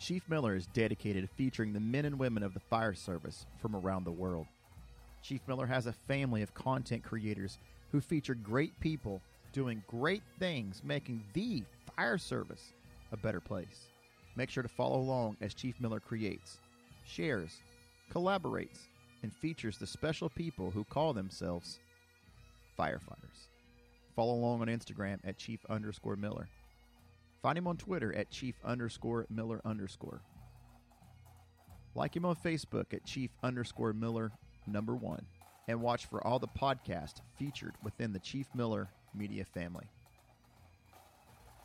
Chief Miller is dedicated to featuring the men and women of the fire service from around the world. Chief Miller has a family of content creators who feature great people doing great things, making the fire service a better place. Make sure to follow along as Chief Miller creates, shares, collaborates, and features the special people who call themselves firefighters. Follow along on Instagram at Chief underscore Miller. Find him on Twitter at Chief underscore Miller underscore. Like him on Facebook at Chief underscore Miller number one. And watch for all the podcasts featured within the Chief Miller media family.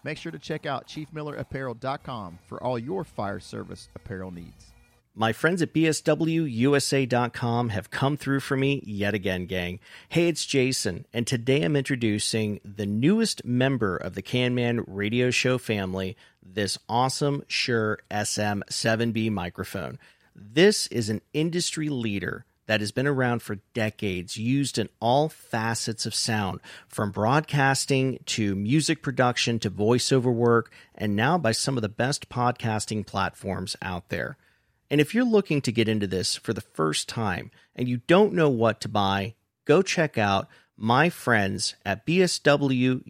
Make sure to check out ChiefMillerApparel.com for all your fire service apparel needs. My friends at BSWUSA.com have come through for me yet again, gang. Hey, it's Jason, and today I'm introducing the newest member of the Can-Man radio show family, this awesome Shure SM7B microphone. This is an industry leader that has been around for decades, used in all facets of sound, from broadcasting to music production to voiceover work, and now by some of the best podcasting platforms out there. And if you're looking to get into this for the first time and you don't know what to buy, go check out my friends at bswusa.com.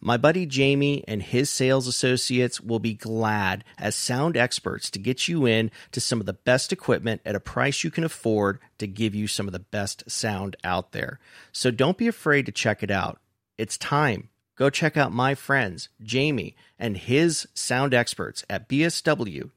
My buddy Jamie and his sales associates will be glad as sound experts to get you in to some of the best equipment at a price you can afford to give you some of the best sound out there. So don't be afraid to check it out. It's time. Go check out my friends, Jamie and his sound experts at bswusa.com.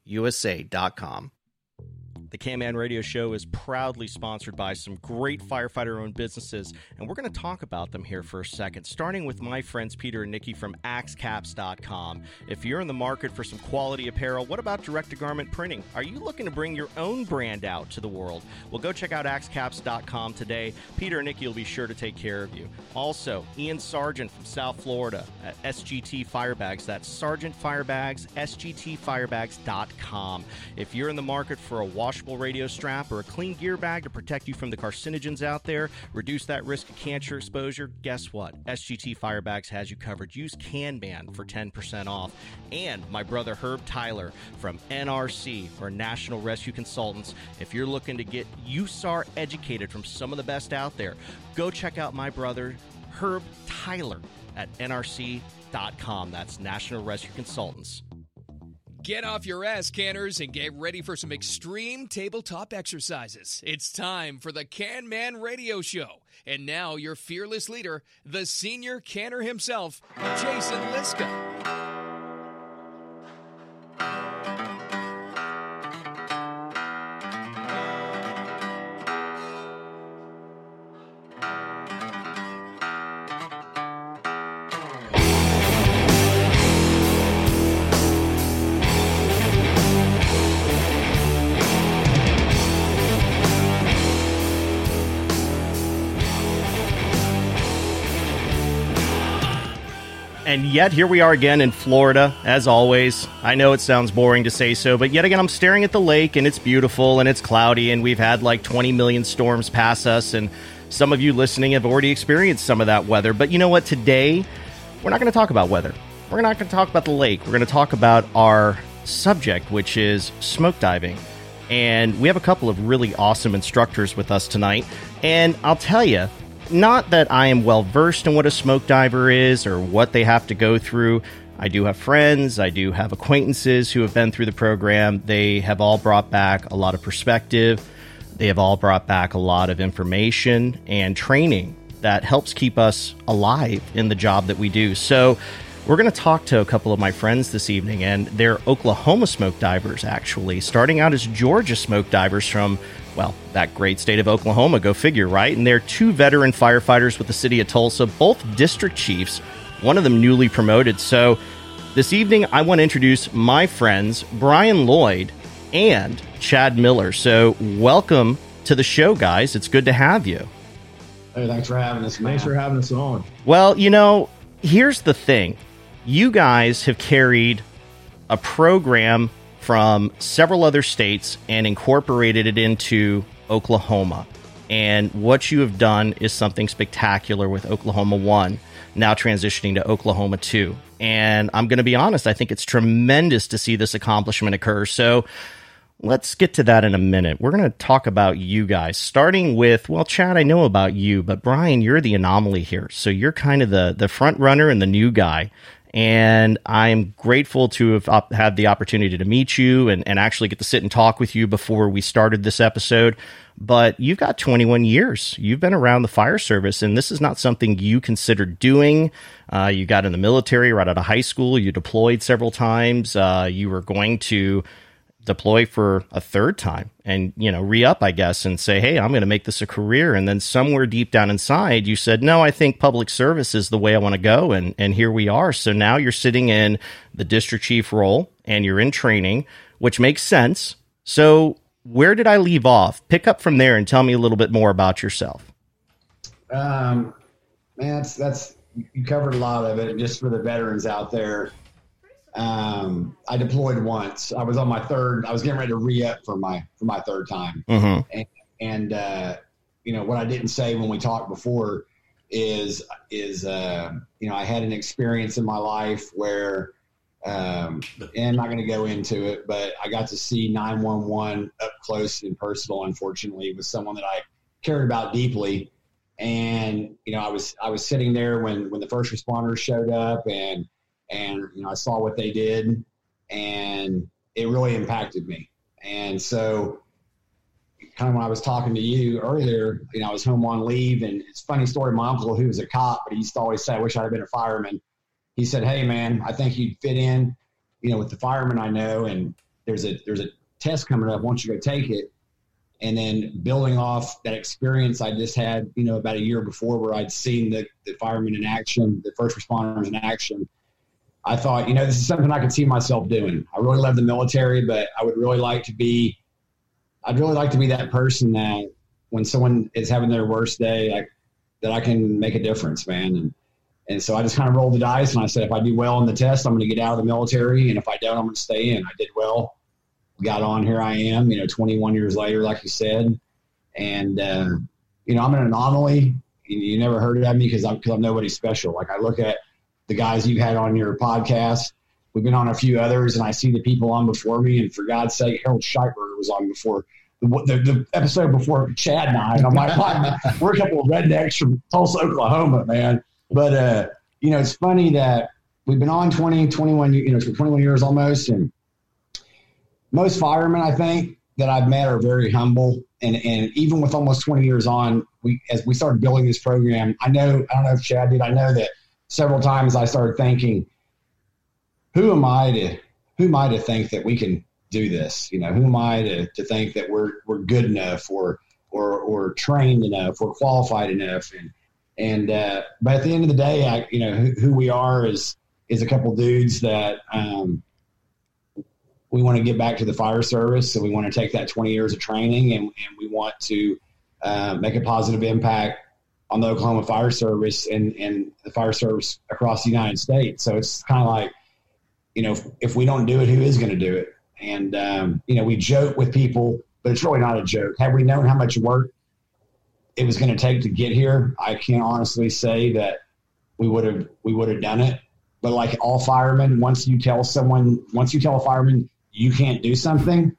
The Can Man Radio Show is proudly sponsored by some great firefighter owned businesses, and we're going to talk about them here for a second, starting with my friends Peter and Nikki from AxeCaps.com. If you're in the market for some quality apparel, what about direct to garment printing? Are you looking to bring your own brand out to the world? Well, go check out AxeCaps.com today. Peter and Nikki will be sure to take care of you. Also, Ian Sargent from South Florida at SGT Firebags. That's Sargent Firebags, SGTFirebags.com. If you're in the market for a wash radio strap or a clean gear bag to protect you from the carcinogens out there, reduce that risk of cancer exposure, guess what? SGT Firebags has you covered. Use CanMan for 10% off. And my brother Herb Tyler from NRC or National Rescue Consultants. If you're looking to get USAR educated from some of the best out there, go check out my brother Herb Tyler at NRC.com. That's National Rescue Consultants. Get off your ass, canners, and get ready for some extreme tabletop exercises. It's time for the Can Man Radio Show. And now, your fearless leader, the senior canner himself, Jason Liska. And yet, here we are again in Florida, as always. I know it sounds boring to say so, but yet again, I'm staring at the lake and it's beautiful and it's cloudy, and we've had like 20 million storms pass us, and some of you listening have already experienced some of that weather. But you know what? Today, we're not going to talk about weather. We're not going to talk about the lake. We're going to talk about our subject, which is smoke diving. And we have a couple of really awesome instructors with us tonight. And I'll tell you, not that I am well versed in what a smoke diver is or what they have to go through. I do have friends, I do have acquaintances who have been through the program. They have all brought back a lot of perspective. They have all brought back a lot of information and training that helps keep us alive in the job that we do. So, we're going to talk to a couple of my friends this evening, and they're Oklahoma smoke divers, actually, starting out as Georgia smoke divers from well, that great state of Oklahoma, go figure, right? And they're two veteran firefighters with the city of Tulsa, both district chiefs, one of them newly promoted. So this evening, I want to introduce my friends, Brian Lloyd and Chad Miller. So welcome to the show, guys. It's good to have you. Hey, thanks for having us. Man. Thanks for having us on. Well, you know, here's the thing you guys have carried a program from several other states and incorporated it into Oklahoma. And what you have done is something spectacular with Oklahoma 1, now transitioning to Oklahoma 2. And I'm going to be honest, I think it's tremendous to see this accomplishment occur. So let's get to that in a minute. We're going to talk about you guys, starting with, well, Chad, I know about you, but Brian, you're the anomaly here. So you're kind of the, the front runner and the new guy. And I'm grateful to have had the opportunity to meet you and, and actually get to sit and talk with you before we started this episode but you've got 21 years. You've been around the fire service, and this is not something you considered doing. Uh, you got in the military right out of high school. You deployed several times. Uh, you were going to deploy for a third time and you know re-up i guess and say hey i'm going to make this a career and then somewhere deep down inside you said no i think public service is the way i want to go and and here we are so now you're sitting in the district chief role and you're in training which makes sense so where did I leave off? Pick up from there and tell me a little bit more about yourself. Um, man, that's that's you covered a lot of it. Just for the veterans out there, um, I deployed once. I was on my third. I was getting ready to re up for my for my third time, mm-hmm. and, and uh, you know what I didn't say when we talked before is is uh, you know I had an experience in my life where um, and I'm not going to go into it, but I got to see 911 up close and personal. Unfortunately, with someone that I cared about deeply, and you know, I was I was sitting there when when the first responders showed up, and and you know, I saw what they did, and it really impacted me. And so, kind of when I was talking to you earlier, you know, I was home on leave, and it's funny story. My uncle, who was a cop, but he used to always say, "I wish I'd have been a fireman." he said, "Hey, man, I think you'd fit in, you know, with the firemen I know, and there's a there's a test coming up. Don't you go take it?" And then building off that experience I just had, you know, about a year before, where I'd seen the, the firemen in action, the first responders in action, I thought, you know, this is something I could see myself doing. I really love the military, but I would really like to be, I'd really like to be that person that when someone is having their worst day, like that I can make a difference, man. And and so I just kind of rolled the dice and I said, if I do well in the test, I'm going to get out of the military. And if I don't, I'm going to stay in. I did well. Got on. Here I am, you know, 21 years later, like you said. And, uh, you know, I'm an anomaly. You, you never heard of me because I'm, cause I'm nobody special. Like I look at the guys you had on your podcast. We've been on a few others, and I see the people on before me. And for God's sake, Harold Schaitberger was on before the, the, the, episode before Chad and I. And I'm like, we're a couple of rednecks from Tulsa, Oklahoma, man. But uh, you know, it's funny that we've been on 20, 21, you know, 21 years almost, and most firemen I think that I've met are very humble. And and even with almost 20 years on, we as we started building this program, I know I don't know if Chad did. I know that several times I started thinking, who am I to who am I to think that we can do this? You know, who am I to, to think that we're we're good enough or or or trained enough or qualified enough? And and uh, but at the end of the day, I you know who, who we are is is a couple dudes that um, we want to get back to the fire service. So we want to take that 20 years of training and, and we want to uh, make a positive impact on the Oklahoma Fire Service and, and the fire service across the United States. So it's kind of like, you know, if, if, we don't do it, who is going to do it? And, um, you know, we joke with people, but it's really not a joke. Had we known how much work it was going to take to get here, I can't honestly say that we would have we would have done it. But like all firemen, once you tell someone, once you tell a fireman you can't do something,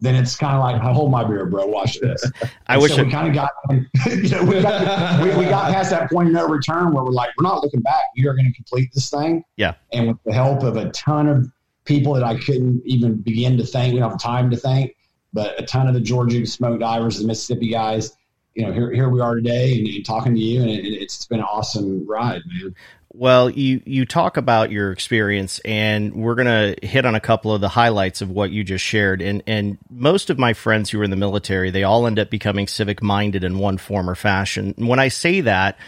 then it's kind of like, I hold my beer, bro. Watch this. I wish so we kind of got, you know, we got, we, we got past that point of no return where we're like, we're not looking back. We are going to complete this thing. Yeah. And with the help of a ton of people that I couldn't even begin to thank, we don't have time to thank, but a ton of the Georgia smoke divers, the Mississippi guys, you know, here here we are today, and, and talking to you, and it, it's been an awesome ride, man. Well, you you talk about your experience, and we're gonna hit on a couple of the highlights of what you just shared. And and most of my friends who are in the military, they all end up becoming civic minded in one form or fashion. When I say that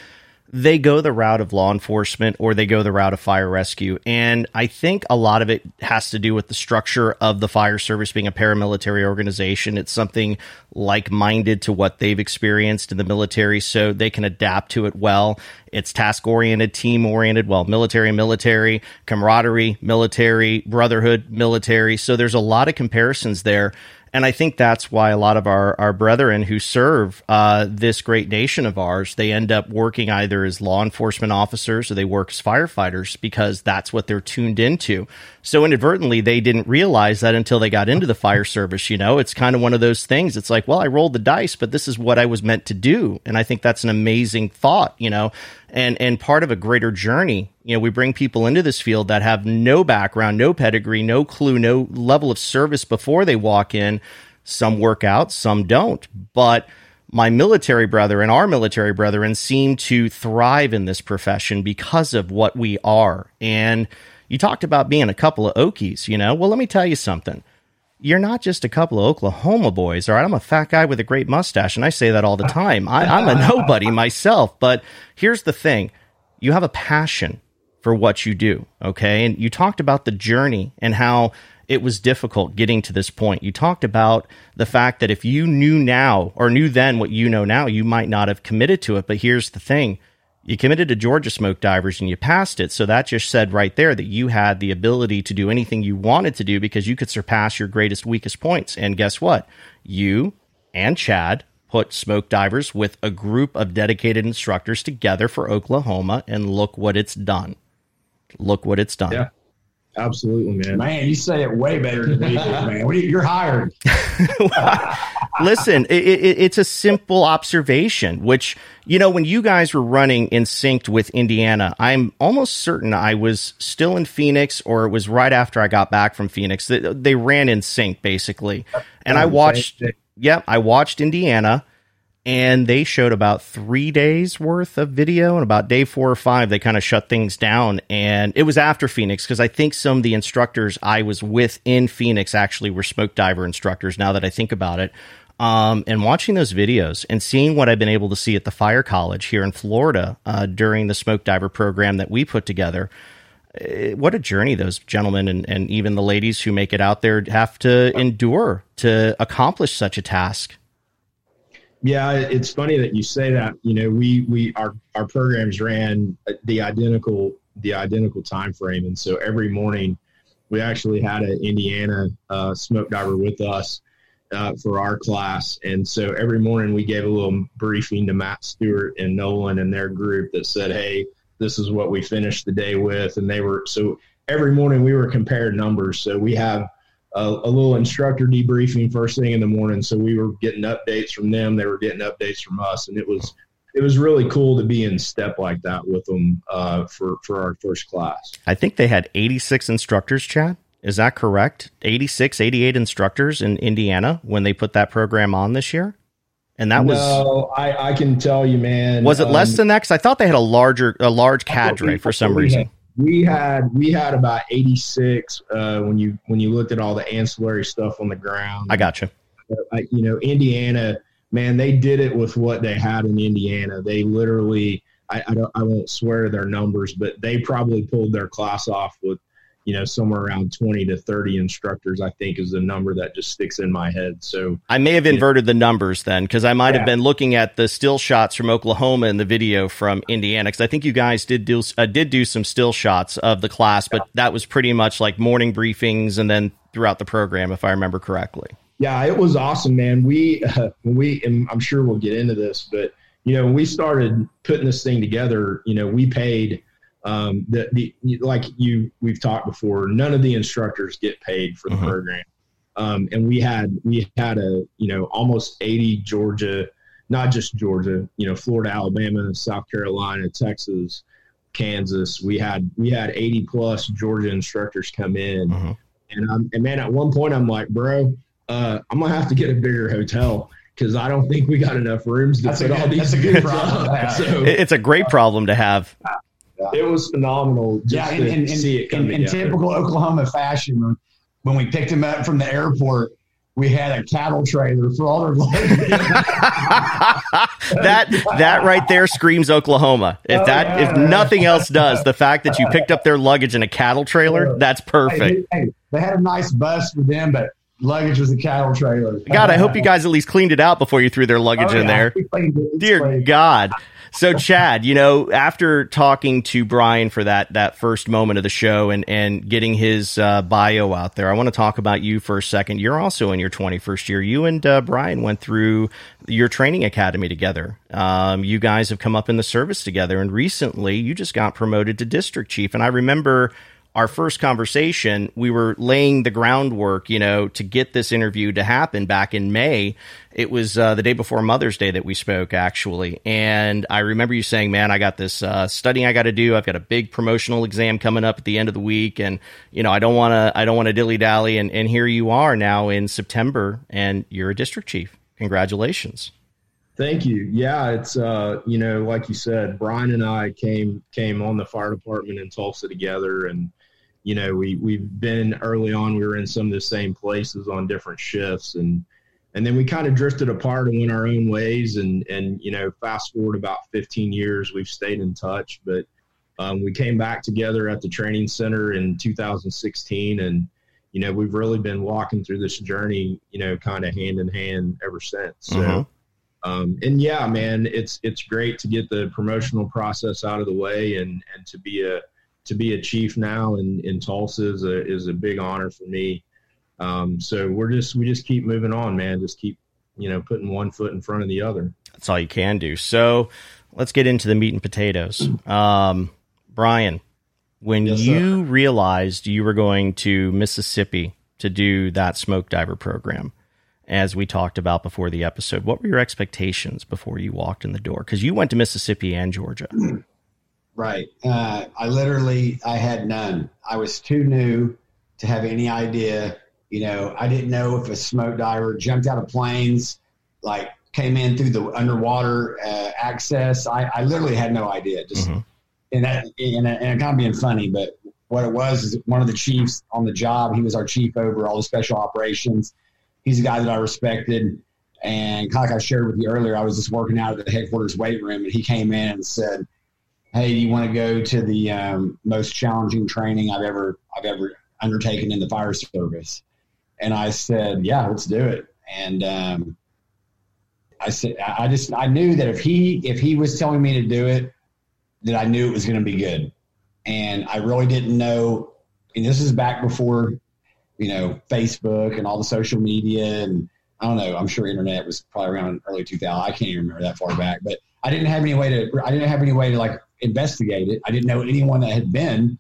they go the route of law enforcement or they go the route of fire rescue. And I think a lot of it has to do with the structure of the fire service being a paramilitary organization. It's something like minded to what they've experienced in the military, so they can adapt to it well. It's task oriented, team oriented, well, military, military, camaraderie, military, brotherhood, military. So there's a lot of comparisons there. And I think that's why a lot of our, our brethren who serve uh, this great nation of ours, they end up working either as law enforcement officers or they work as firefighters because that's what they're tuned into. So inadvertently, they didn't realize that until they got into the fire service. You know, it's kind of one of those things. It's like, well, I rolled the dice, but this is what I was meant to do. And I think that's an amazing thought, you know, and, and part of a greater journey. You know, we bring people into this field that have no background, no pedigree, no clue, no level of service before they walk in. Some work out, some don't. But my military brethren, our military brethren, seem to thrive in this profession because of what we are. And you talked about being a couple of Okies, you know? Well, let me tell you something. You're not just a couple of Oklahoma boys, all right? I'm a fat guy with a great mustache, and I say that all the time. I, I'm a nobody myself. But here's the thing you have a passion for what you do, okay? And you talked about the journey and how it was difficult getting to this point. You talked about the fact that if you knew now or knew then what you know now, you might not have committed to it. But here's the thing you committed to Georgia Smoke Divers and you passed it. So that just said right there that you had the ability to do anything you wanted to do because you could surpass your greatest, weakest points. And guess what? You and Chad put smoke divers with a group of dedicated instructors together for Oklahoma, and look what it's done. Look what it's done. Yeah. Absolutely, man. Man, you say it way better than me, man. You're hired. Listen, it, it, it's a simple observation, which, you know, when you guys were running in sync with Indiana, I'm almost certain I was still in Phoenix or it was right after I got back from Phoenix. They, they ran in sync, basically. And I watched, yep, I watched Indiana and they showed about three days worth of video and about day four or five they kind of shut things down. And it was after phoenix because i think some of the instructors i was with in phoenix actually were smoke diver instructors now that i think about it. Um, and watching those videos and seeing what i've been able to see at the fire college here in florida uh, during the smoke diver program that we put together eh, what a journey those gentlemen and, and even the ladies who make it out there have to endure to accomplish such a task yeah, it's funny that you say that. You know, we we our our programs ran the identical the identical time frame, and so every morning we actually had an Indiana uh, smoke diver with us uh, for our class, and so every morning we gave a little briefing to Matt Stewart and Nolan and their group that said, "Hey, this is what we finished the day with," and they were so every morning we were compared numbers. So we have a, a, little instructor debriefing first thing in the morning. So we were getting updates from them. They were getting updates from us, and it was it was really cool to be in step like that with them uh, for for our first class. I think they had 86 instructors, Chad. Is that correct? 86, 88 instructors in Indiana when they put that program on this year? And that was no, I, I can tell you, man. Was it um, less than that? Because I thought they had a larger, a large cadre for some reason. Had, we had we had about 86 uh, when you when you looked at all the ancillary stuff on the ground. I got you. Uh, you know, Indiana, man, they did it with what they had in Indiana. They literally, I, I don't, I won't swear their numbers, but they probably pulled their class off with you know, somewhere around 20 to 30 instructors, I think is the number that just sticks in my head. So I may have inverted know. the numbers then because I might yeah. have been looking at the still shots from Oklahoma and the video from Indiana because I think you guys did do uh, did do some still shots of the class, but that was pretty much like morning briefings and then throughout the program, if I remember correctly. Yeah, it was awesome, man. We uh, we and I'm sure we'll get into this, but you know, when we started putting this thing together, you know, we paid um, the, the like you we've talked before, none of the instructors get paid for the mm-hmm. program. Um, and we had we had a you know almost 80 Georgia, not just Georgia, you know Florida, Alabama, South Carolina, Texas, Kansas. We had we had 80 plus Georgia instructors come in, mm-hmm. and um, and man, at one point I'm like, bro, uh, I'm gonna have to get a bigger hotel because I don't think we got enough rooms to that's put good, all these. That's a good problem. so, it's a great problem to have. It was phenomenal. yeah, in, in, in, in typical Oklahoma fashion, when, when we picked him up from the airport, we had a cattle trailer for all their luggage. that that right there screams Oklahoma. If oh, that yeah, if nothing else does, the fact that you picked up their luggage in a cattle trailer, that's perfect. Hey, hey, they had a nice bus for them, but luggage was a cattle trailer. God, I hope uh, you guys at least cleaned it out before you threw their luggage oh, in there. Dear God. So Chad, you know, after talking to Brian for that that first moment of the show and and getting his uh, bio out there, I want to talk about you for a second. You're also in your 21st year. You and uh, Brian went through your training academy together. Um, you guys have come up in the service together, and recently you just got promoted to district chief. And I remember our first conversation, we were laying the groundwork, you know, to get this interview to happen back in May. It was uh, the day before Mother's Day that we spoke, actually. And I remember you saying, man, I got this uh, studying I got to do. I've got a big promotional exam coming up at the end of the week. And, you know, I don't want to, I don't want to dilly dally. And, and here you are now in September and you're a district chief. Congratulations. Thank you. Yeah, it's uh, you know, like you said, Brian and I came came on the fire department in Tulsa together, and you know, we we've been early on. We were in some of the same places on different shifts, and and then we kind of drifted apart and went our own ways. And and you know, fast forward about 15 years, we've stayed in touch. But um, we came back together at the training center in 2016, and you know, we've really been walking through this journey, you know, kind of hand in hand ever since. So. Mm-hmm. Um, and yeah, man, it's it's great to get the promotional process out of the way and and to be a to be a chief now in, in Tulsa is a, is a big honor for me. Um, so we're just, we just keep moving on, man. Just keep, you know, putting one foot in front of the other. That's all you can do. So let's get into the meat and potatoes. Um, Brian, when yes, you realized you were going to Mississippi to do that smoke diver program, as we talked about before the episode, what were your expectations before you walked in the door? Because you went to Mississippi and Georgia. Right. Uh, I literally, I had none. I was too new to have any idea. You know, I didn't know if a smoke diver jumped out of planes, like came in through the underwater uh, access. I, I literally had no idea. Just mm-hmm. and that and, and kind of being funny, but what it was is one of the chiefs on the job. He was our chief over all the special operations. He's a guy that I respected. And kind of like I shared with you earlier, I was just working out at the headquarters weight room, and he came in and said, hey, you want to go to the um, most challenging training I've ever I've ever undertaken in the fire service? And I said, yeah, let's do it. And um, I said, I just I knew that if he if he was telling me to do it, that I knew it was going to be good. And I really didn't know. And this is back before, you know, Facebook and all the social media and I don't know. I'm sure internet was probably around early 2000. I can't even remember that far back, but I didn't have any way to. I didn't have any way to like investigate it. I didn't know anyone that had been.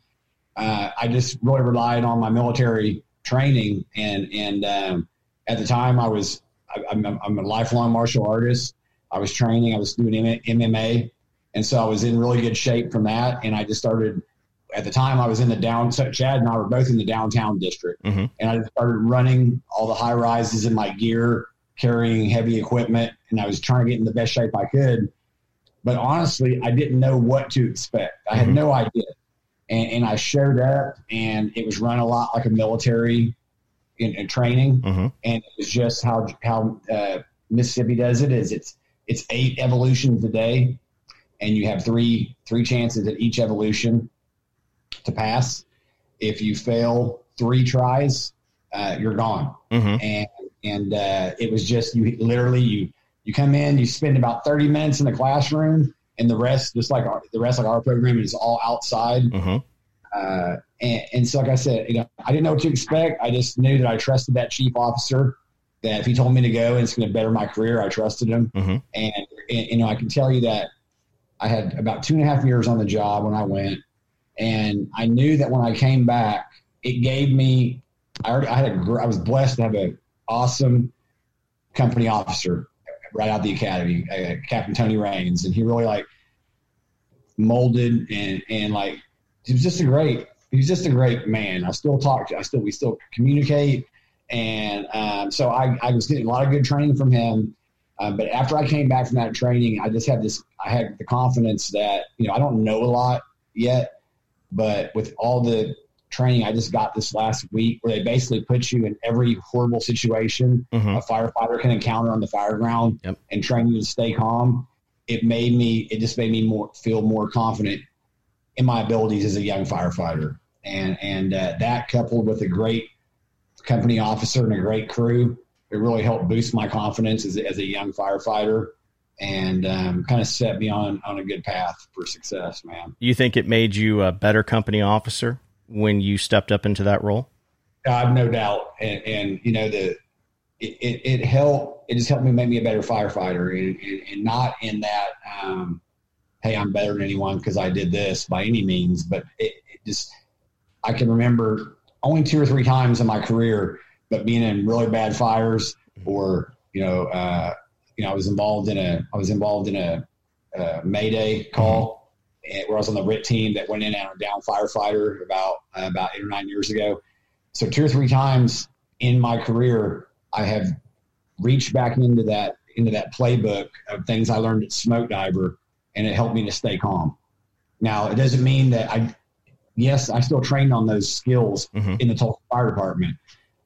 Uh, I just really relied on my military training, and and um, at the time I was I, am I'm, I'm a lifelong martial artist. I was training. I was doing MMA, and so I was in really good shape from that. And I just started. At the time, I was in the down. So Chad and I were both in the downtown district, mm-hmm. and I started running all the high rises in my gear, carrying heavy equipment, and I was trying to get in the best shape I could but honestly, I didn't know what to expect. I had mm-hmm. no idea. And, and, I showed up, and it was run a lot like a military in, in training, mm-hmm. and it was just how how uh, Mississippi does it. Is it's it's eight evolutions a day, and you have three three chances at each evolution to pass. If you fail three tries, uh, you're gone. Mm-hmm. And and uh, it was just you literally you you come in, you spend about 30 minutes in the classroom, and the rest, just like our, the rest of our program, is all outside. Mm-hmm. Uh, and, and, so, like I said, you know, I didn't know what to expect. I just knew that I trusted that chief officer. That if he told me to go and it's going to better my career, I trusted him. Mm-hmm. And, and you know, I can tell you that I had about two and a half years on the job when I went, and I knew that when I came back, it gave me. I, already, I had a. I was blessed to have an awesome company officer right out the academy, uh, Captain Tony Rains, and he really like molded and and like he was just a great he was just a great man. I still talk to I still we still communicate, and um, so I I was getting a lot of good training from him. Um, but after I came back from that training, I just had this I had the confidence that you know I don't know a lot yet, but with all the training I just got this last week where they basically put you in every horrible situation mm-hmm. a firefighter can encounter on the fire ground yep. and train you to stay calm. It made me, it just made me more feel more confident in my abilities as a young firefighter. And, and uh, that coupled with a great company officer and a great crew, it really helped boost my confidence as, as a young firefighter. and um, kind of set me on on a good path for success, man. You think it made you a better company officer when you stepped up into that role? I have no doubt, and, and you know the it, it, it, helped. It just helped me make me a better firefighter, and, and, and not in that, um, hey, I'm better than anyone because I did this by any means, but it, it just I can remember only two or three times in my career, but being in really bad fires or you know, uh, you know, I was involved in a I was involved in a, a Mayday call mm-hmm. Where I was on the RIT team that went in on a down firefighter about uh, about eight or nine years ago. So two or three times in my career, I have reached back into that into that playbook of things I learned at Smoke Diver, and it helped me to stay calm. Now, it doesn't mean that I, yes, I still trained on those skills mm-hmm. in the Tulsa Fire Department,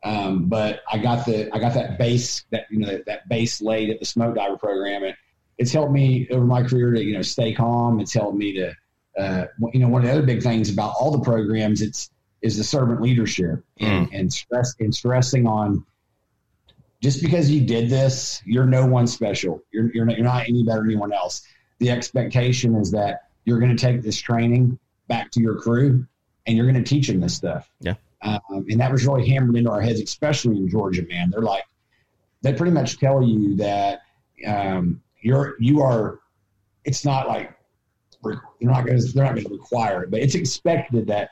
um, but I got the I got that base that you know that, that base laid at the Smoke Diver program, and it's helped me over my career to you know stay calm. It's helped me to uh, you know one of the other big things about all the programs it's is the servant leadership and, mm. and stress and stressing on just because you did this, you're no one special. You're, you're, not, you're not any better than anyone else. The expectation is that you're going to take this training back to your crew and you're going to teach them this stuff. Yeah. Um, and that was really hammered into our heads, especially in Georgia, man. They're like, they pretty much tell you that um, you're, you are, it's not like, they're not going to, they're not going to require it, but it's expected that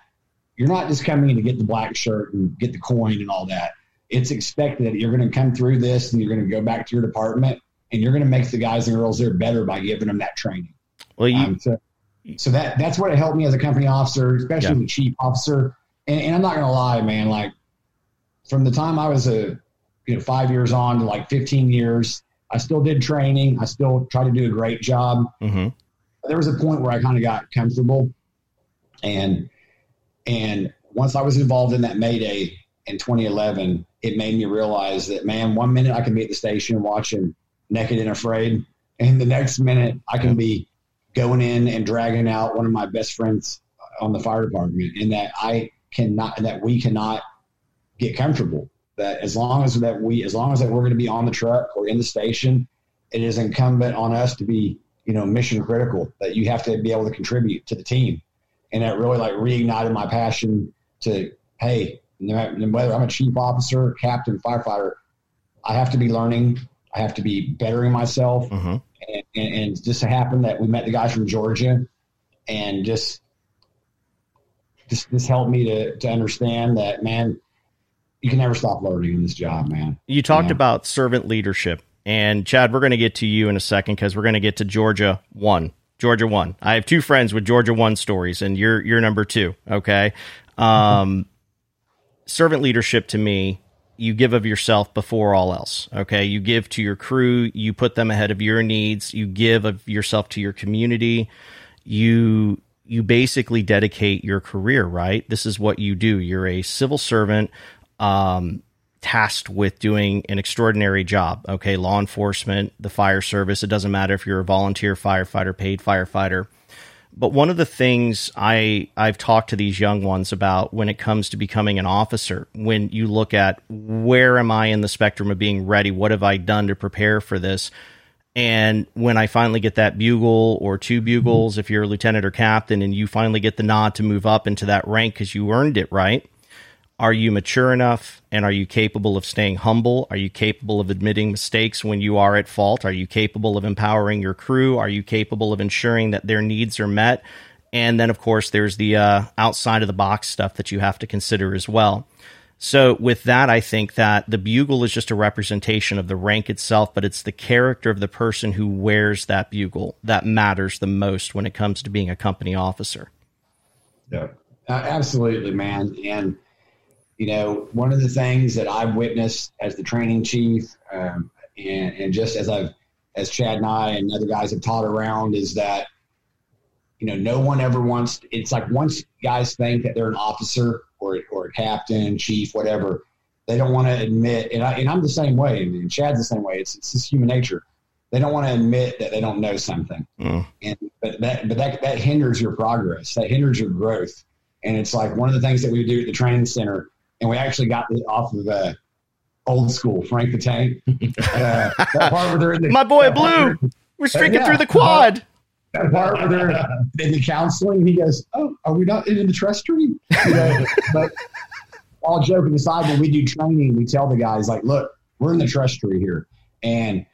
you're not just coming in to get the black shirt and get the coin and all that it's expected that you're going to come through this and you're going to go back to your department and you're going to make the guys and girls there better by giving them that training. Well, you, um, so, so, that that's what it helped me as a company officer, especially yeah. the chief officer. And, and I'm not going to lie, man. Like from the time I was a you know five years on to like 15 years, I still did training. I still tried to do a great job. Mm-hmm. There was a point where I kind of got comfortable, and and once I was involved in that Mayday in 2011, it made me realize that, man, one minute I can be at the station watching Naked and Afraid, and the next minute I can be going in and dragging out one of my best friends on the fire department, and that I cannot, and that we cannot get comfortable. That as long as that we, as long as that we're going to be on the truck or in the station, it is incumbent on us to be, you know, mission critical. That you have to be able to contribute to the team, and that really like reignited my passion to, hey, whether I'm a chief officer, captain, firefighter, I have to be learning. I have to be bettering myself. Mm-hmm. And, and, and just happened that we met the guys from Georgia and just, just, this helped me to, to understand that, man, you can never stop learning in this job, man. You talked yeah. about servant leadership. And Chad, we're going to get to you in a second because we're going to get to Georgia one. Georgia one. I have two friends with Georgia one stories, and you're you're number two. Okay. Um, servant leadership to me you give of yourself before all else. Okay. You give to your crew, you put them ahead of your needs, you give of yourself to your community. You you basically dedicate your career, right? This is what you do. You're a civil servant um, tasked with doing an extraordinary job. Okay, law enforcement, the fire service, it doesn't matter if you're a volunteer firefighter, paid firefighter but one of the things I I've talked to these young ones about when it comes to becoming an officer, when you look at where am I in the spectrum of being ready, what have I done to prepare for this? And when I finally get that bugle or two bugles, if you're a lieutenant or captain, and you finally get the nod to move up into that rank because you earned it, right? Are you mature enough and are you capable of staying humble? Are you capable of admitting mistakes when you are at fault? Are you capable of empowering your crew? Are you capable of ensuring that their needs are met? And then, of course, there's the uh, outside of the box stuff that you have to consider as well. So, with that, I think that the bugle is just a representation of the rank itself, but it's the character of the person who wears that bugle that matters the most when it comes to being a company officer. Yeah, absolutely, man. And you know, one of the things that I've witnessed as the training chief, um, and, and just as I've, as Chad and I and other guys have taught around, is that, you know, no one ever wants. It's like once guys think that they're an officer or or a captain, chief, whatever, they don't want to admit. And, I, and I'm the same way, and Chad's the same way. It's it's just human nature. They don't want to admit that they don't know something, mm. and but that but that that hinders your progress. That hinders your growth. And it's like one of the things that we do at the training center and we actually got it off of uh, old school Frank the Tank. Uh, that part where they're in the, my boy Blue. Part, We're streaking yeah. through the quad. That part where they're in the counseling, he goes, "Oh, are we not in the trust tree?" You know, but all joking aside, when we do training, we tell the guys like, "Look, we're in the trust tree here, and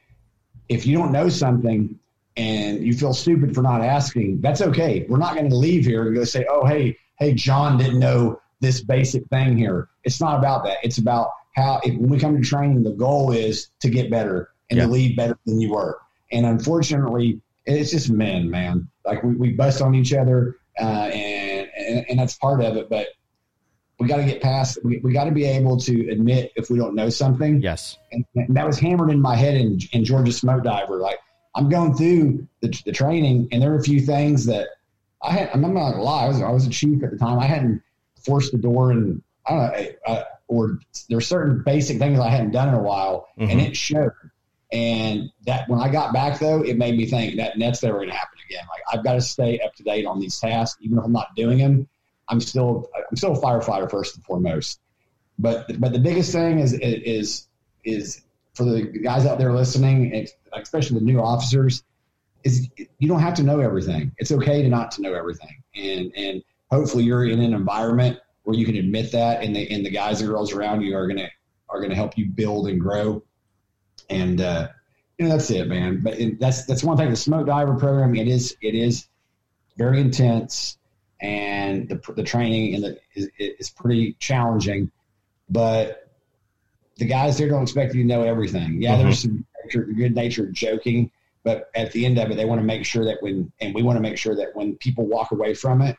if you don't know something and you feel stupid for not asking, that's okay. We're not going to leave here and go say, "Oh, hey, hey, John didn't know this basic thing here." It's not about that. It's about how if, when we come to training, the goal is to get better and yeah. to leave better than you were. And unfortunately, it's just men, man. Like we, we bust on each other, uh, and, and, and that's part of it. But we got to get past. We, we got to be able to admit if we don't know something. Yes, and, and, that was hammered in my head in, in Georgia Smoke Diver. Like I'm going through the, the training, and there are a few things that I had. I'm not gonna lie. I was I was a chief at the time. I hadn't forced the door, and I don't know, uh, or there's certain basic things I hadn't done in a while, mm-hmm. and it showed. And that when I got back though, it made me think that that's never going to happen again. Like I've got to stay up to date on these tasks, even if I'm not doing them. I'm still I'm still a firefighter first and foremost. But but the biggest thing is is is for the guys out there listening, especially the new officers, is you don't have to know everything. It's okay to not to know everything, and and hopefully you're in an environment where you can admit that, and the and the guys and girls around you are gonna are gonna help you build and grow and uh, you know that's it, man. But it, that's that's one thing. The smoke diver program it is it is very intense, and the the training and the is, is pretty challenging. But the guys there don't expect you to know everything. Yeah, mm-hmm. there's some good natured joking, but at the end of it, they want to make sure that when and we want to make sure that when people walk away from it,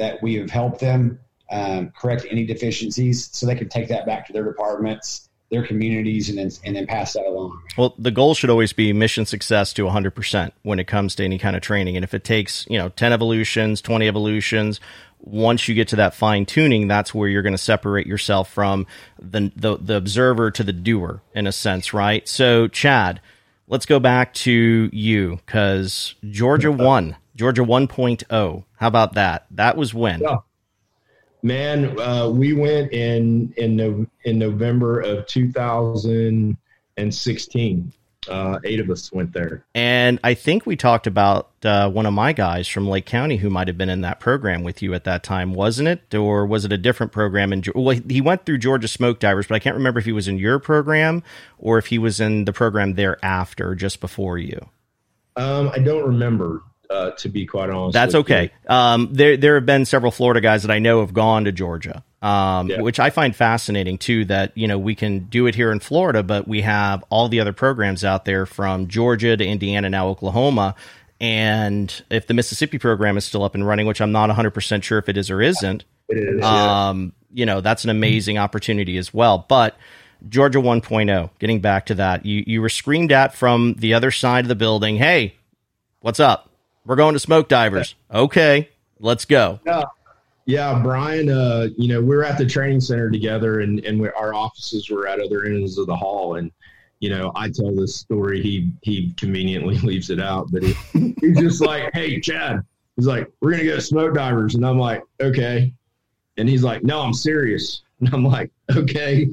that we have helped them um, correct any deficiencies so they can take that back to their departments their communities and then and then pass that along. Well, the goal should always be mission success to 100% when it comes to any kind of training. And if it takes, you know, 10 evolutions, 20 evolutions, once you get to that fine tuning, that's where you're going to separate yourself from the, the the observer to the doer in a sense, right? So, Chad, let's go back to you cuz Georgia 1, Georgia 1.0. How about that? That was when? Yeah. Man, uh, we went in in no, in November of 2016. Uh, eight of us went there, and I think we talked about uh, one of my guys from Lake County who might have been in that program with you at that time, wasn't it? Or was it a different program? In well, he went through Georgia Smoke Divers, but I can't remember if he was in your program or if he was in the program thereafter, just before you. Um, I don't remember uh, to be quite honest. That's okay. Um, there there have been several Florida guys that I know have gone to Georgia, um, yeah. which I find fascinating too. That you know we can do it here in Florida, but we have all the other programs out there from Georgia to Indiana, now Oklahoma. And if the Mississippi program is still up and running, which I'm not 100% sure if it is or isn't, it is, um, yeah. you know, that's an amazing opportunity as well. But Georgia 1.0, getting back to that, you, you were screamed at from the other side of the building, hey, what's up? We're going to smoke divers. Okay, let's go. Yeah, yeah, Brian. Uh, you know, we were at the training center together, and and we, our offices were at other ends of the hall. And you know, I tell this story. He he conveniently leaves it out, but he, he's just like, "Hey, Chad." He's like, "We're gonna go to smoke divers," and I'm like, "Okay." And he's like, "No, I'm serious." And I'm like, "Okay."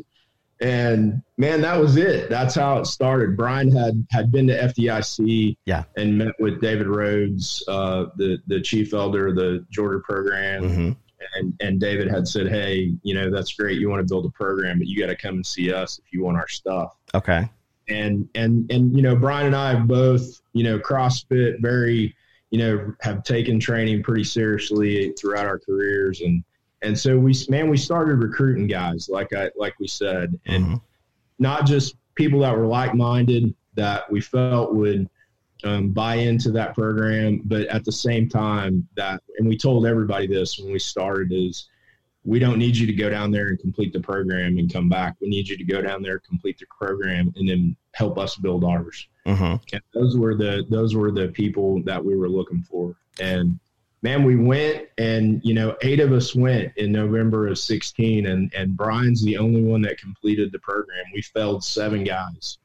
And man, that was it. That's how it started. Brian had had been to FDIC, yeah, and met with David Rhodes, uh, the the chief elder of the Georgia program, mm-hmm. and and David had said, "Hey, you know that's great. You want to build a program, but you got to come and see us if you want our stuff." Okay. And and and you know, Brian and I have both, you know, CrossFit very, you know, have taken training pretty seriously throughout our careers, and and so we, man, we started recruiting guys, like I, like we said, and mm-hmm. not just people that were like minded that we felt would um, buy into that program, but at the same time that, and we told everybody this when we started is we don't need you to go down there and complete the program and come back. We need you to go down there, complete the program, and then help us build ours. Mm-hmm. And those were the those were the people that we were looking for. And man, we went and, you know, eight of us went in November of 16 and, and Brian's the only one that completed the program. We failed seven guys.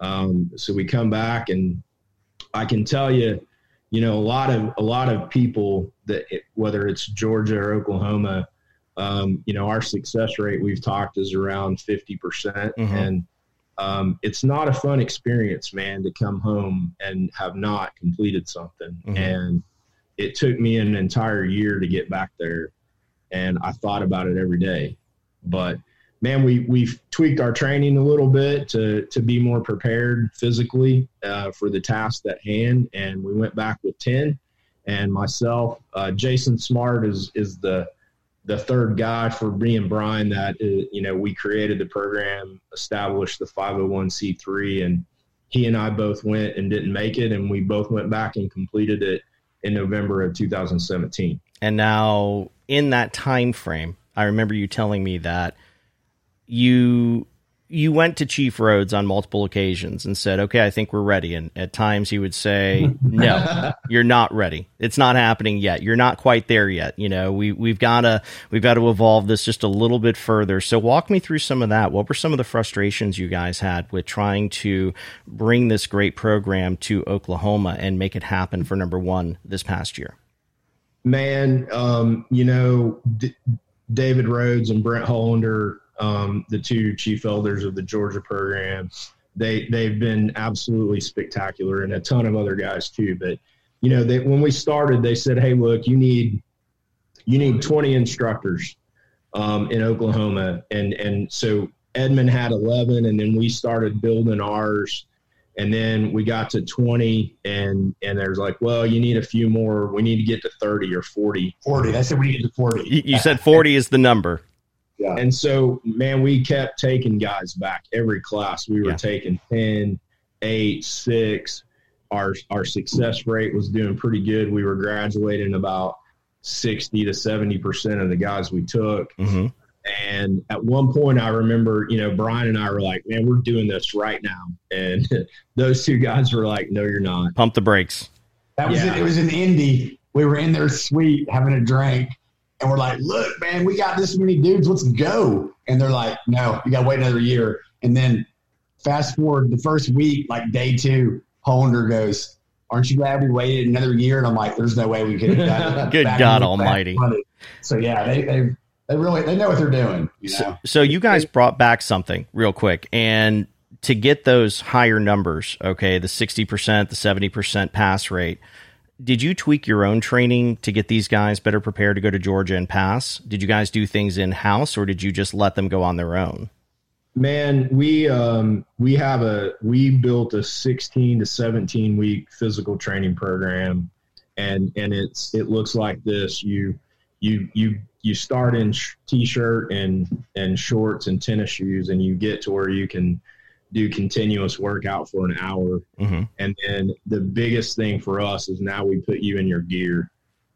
Um, so we come back and I can tell you, you know, a lot of, a lot of people that it, whether it's Georgia or Oklahoma, um, you know, our success rate we've talked is around 50% mm hmm and, um, it's not a fun experience, man, to come home and have not completed something. Mm-hmm. And it took me an entire year to get back there. And I thought about it every day. But man, we, we've tweaked our training a little bit to, to be more prepared physically uh, for the task at hand. And we went back with 10 and myself, uh, Jason Smart is, is the, the third guy for me and Brian that, uh, you know, we created the program, established the 501c3 and he and I both went and didn't make it. And we both went back and completed it in November of 2017. And now in that time frame, I remember you telling me that you you went to Chief Rhodes on multiple occasions and said, "Okay, I think we're ready." And at times he would say, "No, you're not ready. It's not happening yet. You're not quite there yet. You know, we we've got to we've got to evolve this just a little bit further." So walk me through some of that. What were some of the frustrations you guys had with trying to bring this great program to Oklahoma and make it happen for number 1 this past year? Man, um, you know, D- David Rhodes and Brent Hollander um, the two chief elders of the Georgia program. They they've been absolutely spectacular, and a ton of other guys too. But you know, they, when we started, they said, "Hey, look, you need you need 20 instructors um, in Oklahoma," and and so Edmond had 11, and then we started building ours. And then we got to 20 and and there's like well you need a few more. We need to get to 30 or 40 40 i said we need to 40 you, you said 40 is the number yeah. And so, man, we kept taking guys back every class. We were yeah. taking 10, 8, 6. Our, our success rate was doing pretty good. We were graduating about 60 to 70% of the guys we took. Mm-hmm. And at one point, I remember, you know, Brian and I were like, man, we're doing this right now. And those two guys were like, no, you're not. Pump the brakes. That was yeah. it. It was in Indy. We were in their suite having a drink and we're like, look, man, we got this many dudes. Let's go. And they're like, no, you got to wait another year. And then fast forward the first week, like day two, Hollander goes, aren't you glad we waited another year? And I'm like, there's no way we could have done it. Good God Almighty. So yeah, they, they, they really, they know what they're doing. You know? so, so you guys brought back something real quick and to get those higher numbers, okay, the 60%, the 70% pass rate, did you tweak your own training to get these guys better prepared to go to Georgia and pass? Did you guys do things in house, or did you just let them go on their own? Man, we um, we have a we built a 16 to 17 week physical training program, and and it's it looks like this. You you you you start in t-shirt and and shorts and tennis shoes, and you get to where you can do continuous workout for an hour. Mm-hmm. And then the biggest thing for us is now we put you in your gear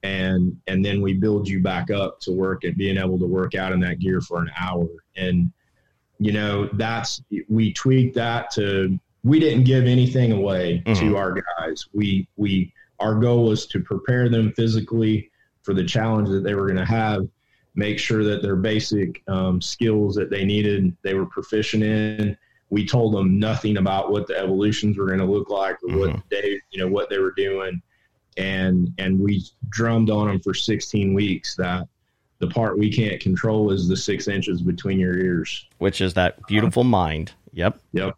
and and then we build you back up to work at being able to work out in that gear for an hour. And you know, that's we tweaked that to we didn't give anything away mm-hmm. to our guys. We we our goal was to prepare them physically for the challenge that they were going to have make sure that their basic um, skills that they needed they were proficient in we told them nothing about what the evolutions were going to look like or mm-hmm. what they, you know, what they were doing. And, and we drummed on them for 16 weeks that the part we can't control is the six inches between your ears, which is that beautiful mind. Yep. Yep.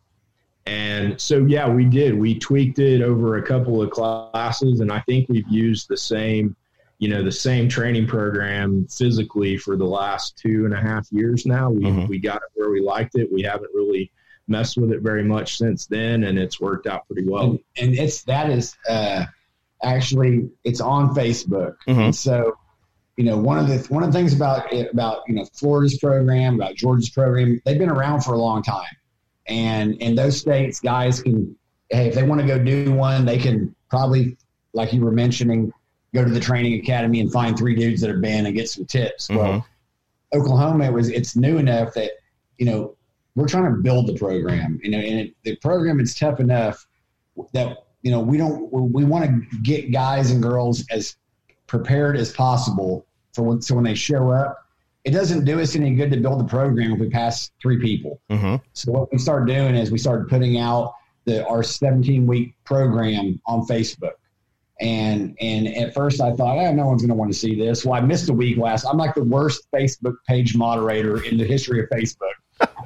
And so, yeah, we did. We tweaked it over a couple of classes, and I think we've used the same, you know, the same training program physically for the last two and a half years now. We mm-hmm. we got it where we liked it. We haven't really messed with it very much since then, and it's worked out pretty well. And, and it's that is uh, actually it's on Facebook, mm-hmm. so you know one of the one of the things about it, about you know Florida's program, about Georgia's program, they've been around for a long time, and in those states, guys can hey if they want to go do one, they can probably like you were mentioning go to the training academy and find three dudes that have been and get some tips. Mm-hmm. Well, Oklahoma it was it's new enough that you know we're trying to build the program, you know, and it, the program is tough enough that you know we don't we want to get guys and girls as prepared as possible for when so when they show up. It doesn't do us any good to build the program if we pass three people. Mm-hmm. So what we started doing is we started putting out the our 17 week program on Facebook. And and at first I thought, oh, no one's going to want to see this. Well, I missed a week last. I'm like the worst Facebook page moderator in the history of Facebook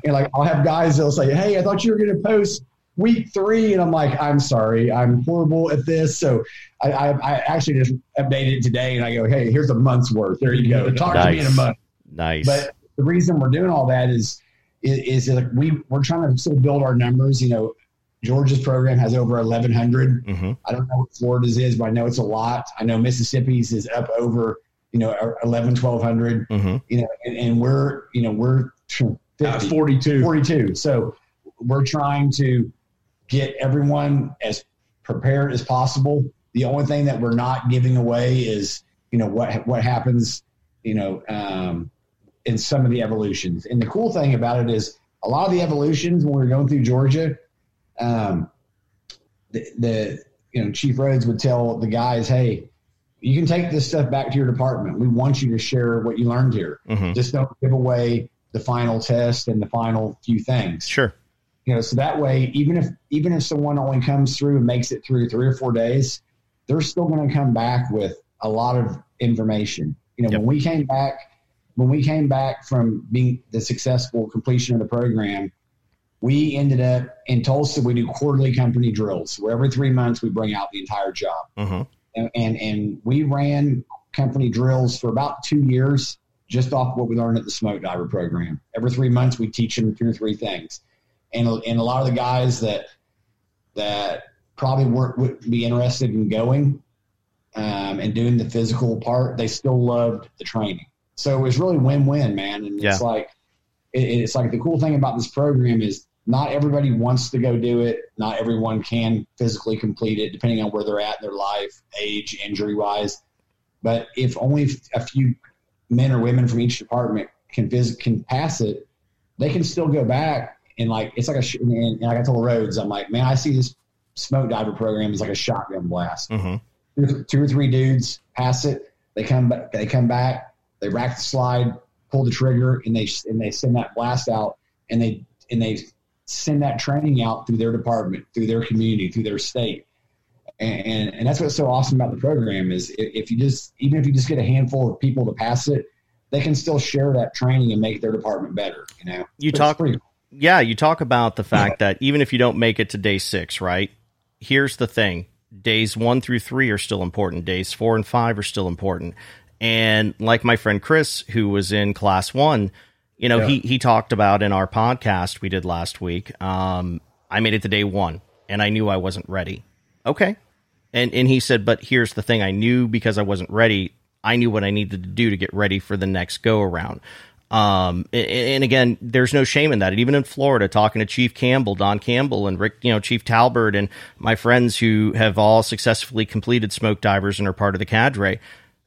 and like I'll have guys that'll say, "Hey, I thought you were going to post week three," and I'm like, "I'm sorry, I'm horrible at this." So I, I, I actually just updated it today, and I go, "Hey, here's a month's worth. There you go. Talk nice. to me in a month." Nice. But the reason we're doing all that is is, is like we we're trying to still build our numbers. You know, Georgia's program has over 1,100. Mm-hmm. I don't know what Florida's is, but I know it's a lot. I know Mississippi's is up over you know 11, 1,200. Mm-hmm. You know, and, and, we're you know we're 50, uh, 42. 42. So we're trying to get everyone as prepared as possible. The only thing that we're not giving away is you know what what happens you know um, in some of the evolutions. And the cool thing about it is a lot of the evolutions when we are going through Georgia, um, the, the you know Chief Rhodes would tell the guys, "Hey, you can take this stuff back to your department. We want you to share what you learned here. Mm-hmm. Just don't give away the final test and the final few things. Sure. You know, so that way, even if even if someone only comes through and makes it through three or four days, they're still going to come back with a lot of information. You know, yep. when we came back, when we came back from being the successful completion of the program, we ended up in Tulsa. We do quarterly company drills where every three months we bring out the entire job, mm-hmm. and, and and we ran company drills for about two years just off what we learned at the smoke diver program. Every three months, we teach them two or three things, and and a lot of the guys that that probably weren't would be interested in going um, and doing the physical part, they still loved the training. So it was really win-win, man. And yeah. it's like it, it's like the cool thing about this program is not everybody wants to go do it. Not everyone can physically complete it, depending on where they're at in their life, age, injury wise. But if only a few men or women from each department can visit, can pass it, they can still go back and like it's like a and, and like I told Rhodes, I'm like, man, I see this smoke diver program is like a shotgun blast. Mm-hmm. Two or three dudes pass it, they come back, they come back, they rack the slide, pull the trigger, and they and they send that blast out, and they and they send that training out through their department, through their community, through their state. And, and, and that's what's so awesome about the program is if you just even if you just get a handful of people to pass it, they can still share that training and make their department better. You know, you talk, yeah, you talk about the fact that even if you don't make it to day six, right? Here's the thing: days one through three are still important. Days four and five are still important. And like my friend Chris, who was in class one, you know, yeah. he he talked about in our podcast we did last week. Um, I made it to day one, and I knew I wasn't ready. Okay, and and he said, but here's the thing: I knew because I wasn't ready. I knew what I needed to do to get ready for the next go around. Um, and again, there's no shame in that. Even in Florida, talking to Chief Campbell, Don Campbell, and Rick, you know, Chief Talbert, and my friends who have all successfully completed smoke divers and are part of the cadre,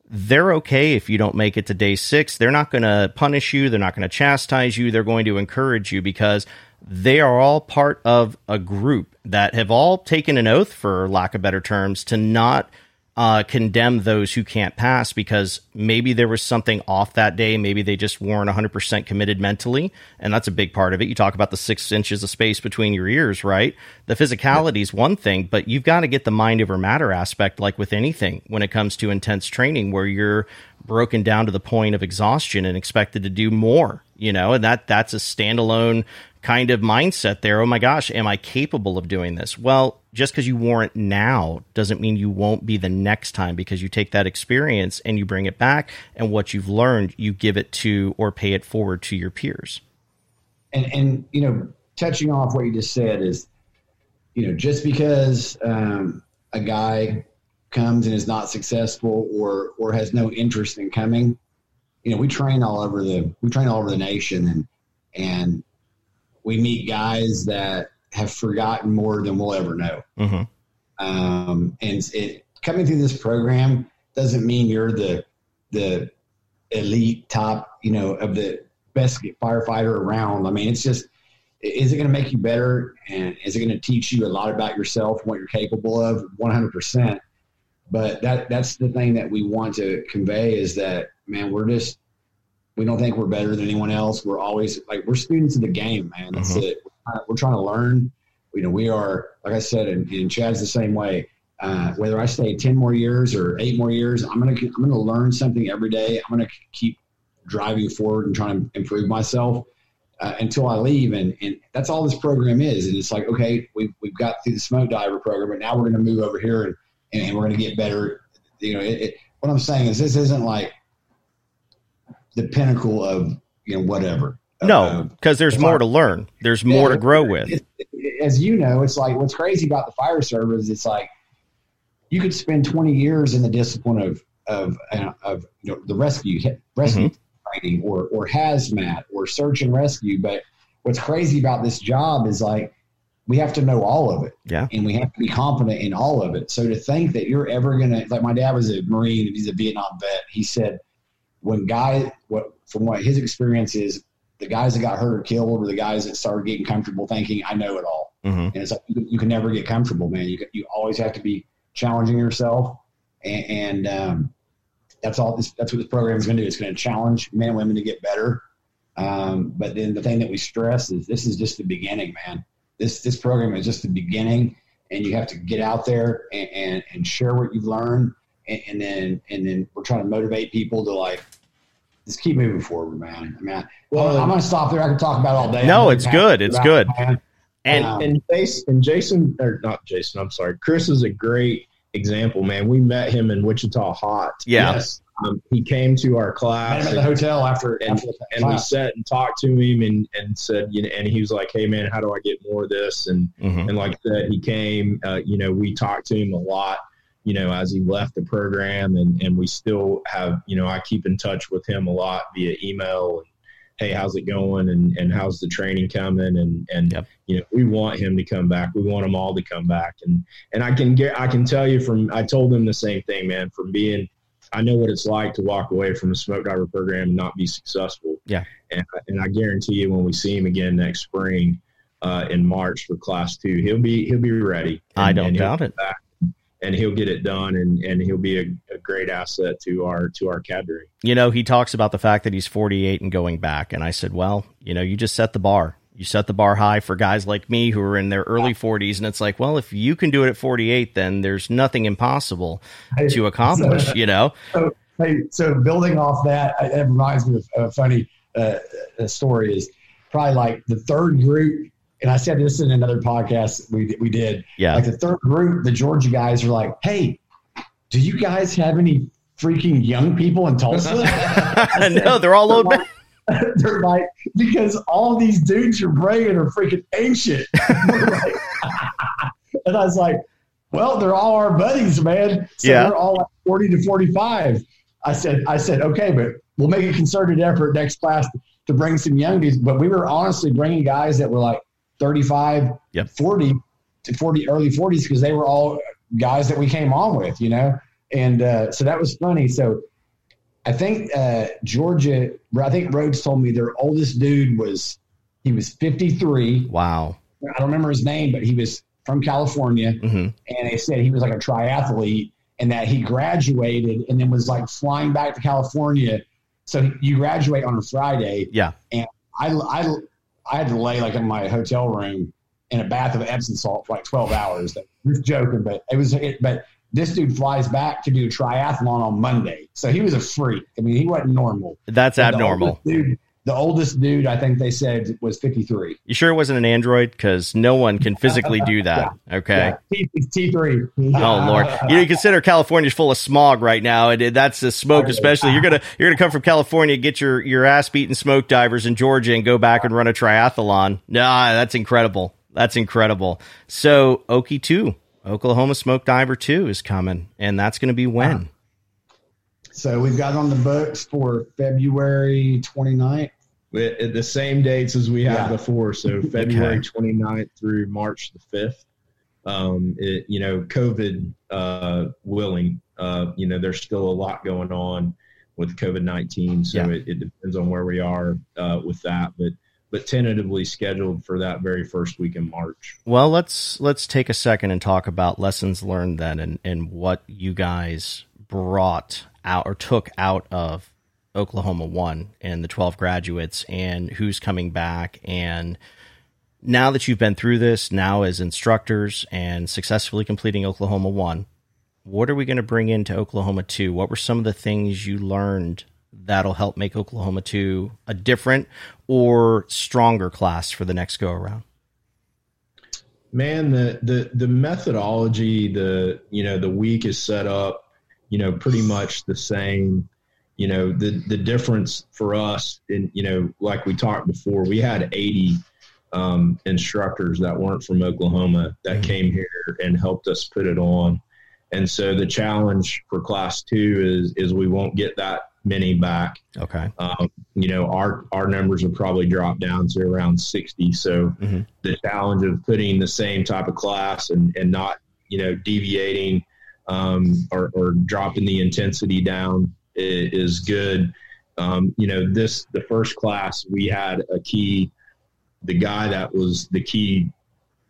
they're okay if you don't make it to day six. They're not going to punish you. They're not going to chastise you. They're going to encourage you because they are all part of a group that have all taken an oath, for lack of better terms, to not uh, condemn those who can't pass because maybe there was something off that day. Maybe they just weren't 100% committed mentally. And that's a big part of it. You talk about the six inches of space between your ears, right? The physicality is one thing, but you've got to get the mind over matter aspect, like with anything when it comes to intense training, where you're broken down to the point of exhaustion and expected to do more, you know, and that that's a standalone kind of mindset there. Oh my gosh, am I capable of doing this? Well, just because you warrant now doesn't mean you won't be the next time because you take that experience and you bring it back and what you've learned, you give it to or pay it forward to your peers. And, and you know, touching off what you just said is, you know, just because um, a guy comes and is not successful or or has no interest in coming, you know, we train all over the we train all over the nation and and we meet guys that have forgotten more than we'll ever know. Mm-hmm. Um, and it coming through this program doesn't mean you're the the elite top, you know, of the best firefighter around. I mean, it's just is it going to make you better and is it going to teach you a lot about yourself and what you're capable of 100% but that that's the thing that we want to convey is that man we're just we don't think we're better than anyone else. We're always like we're students of the game, man. That's mm-hmm. it. We're trying to learn. You know, we are like I said, and, and Chad's the same way. Uh, whether I stay ten more years or eight more years, I'm gonna I'm gonna learn something every day. I'm gonna keep driving forward and trying to improve myself. uh, until I leave. And, and that's all this program is. And it's like, okay, we've, we've got through the smoke diver program, but now we're going to move over here and, and, we're going to get better. You know, it, it, what I'm saying is this isn't like the pinnacle of, you know, whatever. No, because uh, there's more like, to learn. There's yeah, more to grow with. It, as you know, it's like what's crazy about the fire service. It's like you could spend 20 years in the discipline of of uh, of you know, the rescue rescue mm-hmm. training or or hazmat or search and rescue. But what's crazy about this job is like we have to know all of it. Yeah. And we have to be competent in all of it. So to think that you're ever gonna like my dad was a Marine, and he's a Vietnam vet. He said when guy what from what his experience is, the guys that got hurt or killed were the guys that started getting comfortable thinking, I know it all. Mm-hmm. And it's like you, you, can never get comfortable, man. You you always have to be challenging yourself and, and um, that's all. This, that's what this program is going to do. It's going to challenge men and women to get better. Um, but then the thing that we stress is this is just the beginning, man. This this program is just the beginning, and you have to get out there and, and, and share what you've learned, and, and, then and then we're trying to motivate people to like just keep moving forward, man. I mean, well, I'm going to stop there. I can talk about it all day. No, it's good. It's good. It, and um, and Jason, and Jason or not Jason, I'm sorry. Chris is a great example, man. We met him in Wichita Hot. Yeah. Yes. Um, he came to our class at the hotel after, and, after and we sat and talked to him and, and said, you know, and he was like, Hey man, how do I get more of this? And, mm-hmm. and like that he came, uh, you know, we talked to him a lot, you know, as he left the program and, and we still have, you know, I keep in touch with him a lot via email and, hey, how's it going? And, and how's the training coming? And, and, yep. you know, we want him to come back. We want them all to come back. And, and I can get, I can tell you from, I told him the same thing, man, from being, I know what it's like to walk away from a smoke diver program and not be successful. Yeah. And, and I guarantee you when we see him again next spring, uh, in March for class two, he'll be, he'll be ready. And, I don't doubt it. Back and he'll get it done and, and he'll be a, a, great asset to our to our cadre. You know, he talks about the fact that he's 48 and going back and I said, "Well, you know, you just set the bar. You set the bar high for guys like me who are in their early 40s and it's like, well, if you can do it at 48, then there's nothing impossible hey, to accomplish, so, you know." So, hey, so building off that, it reminds me of a funny uh, story is probably like the third group and I said this in another podcast we we did. Yeah. Like the third group, the Georgia guys are like, "Hey, do you guys have any freaking young people in Tulsa?" no, they're all old. they're like because all these dudes you're bringing are freaking ancient. like, and I was like, "Well, they're all our buddies, man. So yeah. they're all like forty to forty-five." I said, "I said okay, but we'll make a concerted effort next class." To bring some young dudes, but we were honestly bringing guys that were like 35, yep. 40 to 40, early 40s, because they were all guys that we came on with, you know? And uh, so that was funny. So I think uh, Georgia, I think Rhodes told me their oldest dude was, he was 53. Wow. I don't remember his name, but he was from California. Mm-hmm. And they said he was like a triathlete and that he graduated and then was like flying back to California. So you graduate on a Friday. Yeah. And I, I, I had to lay like in my hotel room in a bath of Epsom salt for like 12 hours. Just joking, but it was, it, but this dude flies back to do a triathlon on Monday. So he was a freak. I mean, he wasn't normal. That's uh, abnormal. Dude, the oldest dude I think they said was 53. You sure it wasn't an android? Because no one can physically do that. yeah. Okay. Yeah. T- 3 oh Lord, you, know, you consider California's full of smog right now, and that's the smoke. Especially you're gonna you're gonna come from California, get your your ass beaten smoke divers in Georgia, and go back and run a triathlon. Nah, that's incredible. That's incredible. So Okie two, Oklahoma Smoke Diver two is coming, and that's going to be when. So we've got on the books for February 29th at the same dates as we have yeah. before. So February okay. 29th through March the 5th. Um, it, you know, COVID uh, willing, uh, you know, there's still a lot going on with COVID 19. So yeah. it, it, depends on where we are uh, with that. But but tentatively scheduled for that very first week in March. Well, let's let's take a second and talk about lessons learned then and, and what you guys brought out or took out of Oklahoma One and the 12 graduates and who's coming back. And now that you've been through this, now as instructors and successfully completing Oklahoma One, what are we going to bring into Oklahoma Two? What were some of the things you learned that'll help make Oklahoma 2 a different or stronger class for the next go around? Man, the, the, the methodology, the, you know, the week is set up, you know, pretty much the same. You know, the, the difference for us in, you know, like we talked before, we had 80 um, instructors that weren't from Oklahoma that mm-hmm. came here and helped us put it on. And so the challenge for class two is is we won't get that many back. Okay. Um, you know, our our numbers will probably drop down to around sixty. So mm-hmm. the challenge of putting the same type of class and and not you know deviating um, or, or dropping the intensity down is, is good. Um, you know, this the first class we had a key the guy that was the key,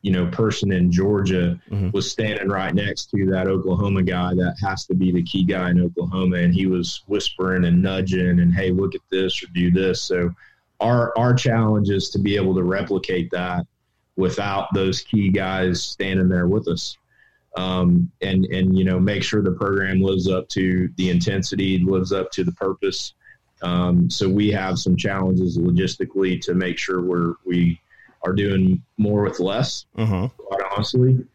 you know, person in Georgia mm-hmm. was standing right next to that Oklahoma guy that has to be the key guy in Oklahoma, and he was whispering and nudging and hey, look at this or do this. So our our challenge is to be able to replicate that without those key guys standing there with us. Um, and and you know make sure the program lives up to the intensity, lives up to the purpose, um, so we have some challenges logistically to make sure we're we are doing more with less, uh-huh. quite honestly.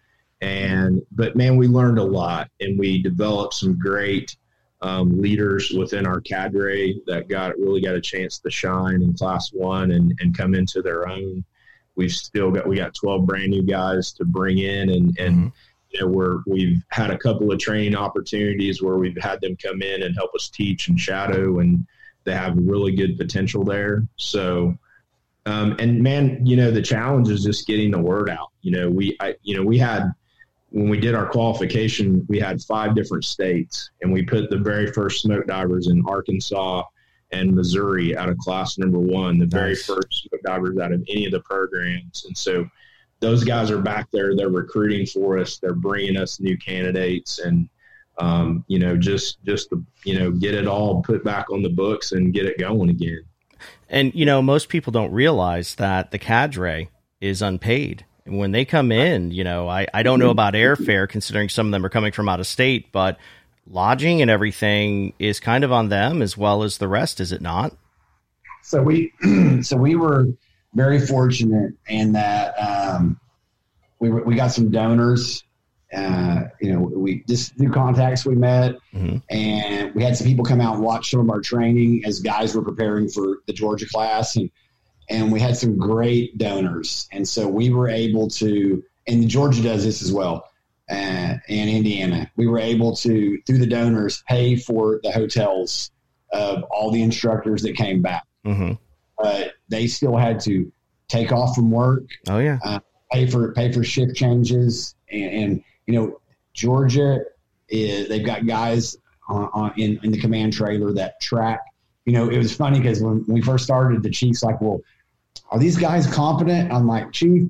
And but man, we learned a lot, and we developed some great um, leaders within our cadre that got really got a chance to shine in class one and, and come into their own. We've still got we got twelve brand new guys to bring in, and and mm-hmm. You know we're we've had a couple of training opportunities where we've had them come in and help us teach and shadow and they have really good potential there. So, um, and man, you know, the challenge is just getting the word out. You know, we, I, you know, we had when we did our qualification, we had five different states, and we put the very first smoke divers in Arkansas and Missouri out of class number one, the nice. very first smoke divers out of any of the programs, and so those guys are back there. They're recruiting for us. They're bringing us new candidates, and um, you know, just just to, you know get it all put back on the books and get it going again. And you know, most people don't realize that the cadre is unpaid. And when they come in, you know, I, I don't know about airfare considering some of them are coming from out of state, but lodging and everything is kind of on them as well as the rest, is it not? So we so we were very fortunate in that um, we we got some donors uh, you know, we just through contacts we met, mm-hmm. and we had some people come out and watch some of our training as guys were preparing for the Georgia class, and and we had some great donors, and so we were able to, and Georgia does this as well, uh, and Indiana, we were able to through the donors pay for the hotels of all the instructors that came back, mm-hmm. But they still had to take off from work. Oh yeah. Uh, pay for pay for shift changes and, and you know, Georgia is they've got guys on, on in, in the command trailer that track. You know, it was funny because when we first started, the chief's like, "Well, are these guys competent?" I'm like, "Chief,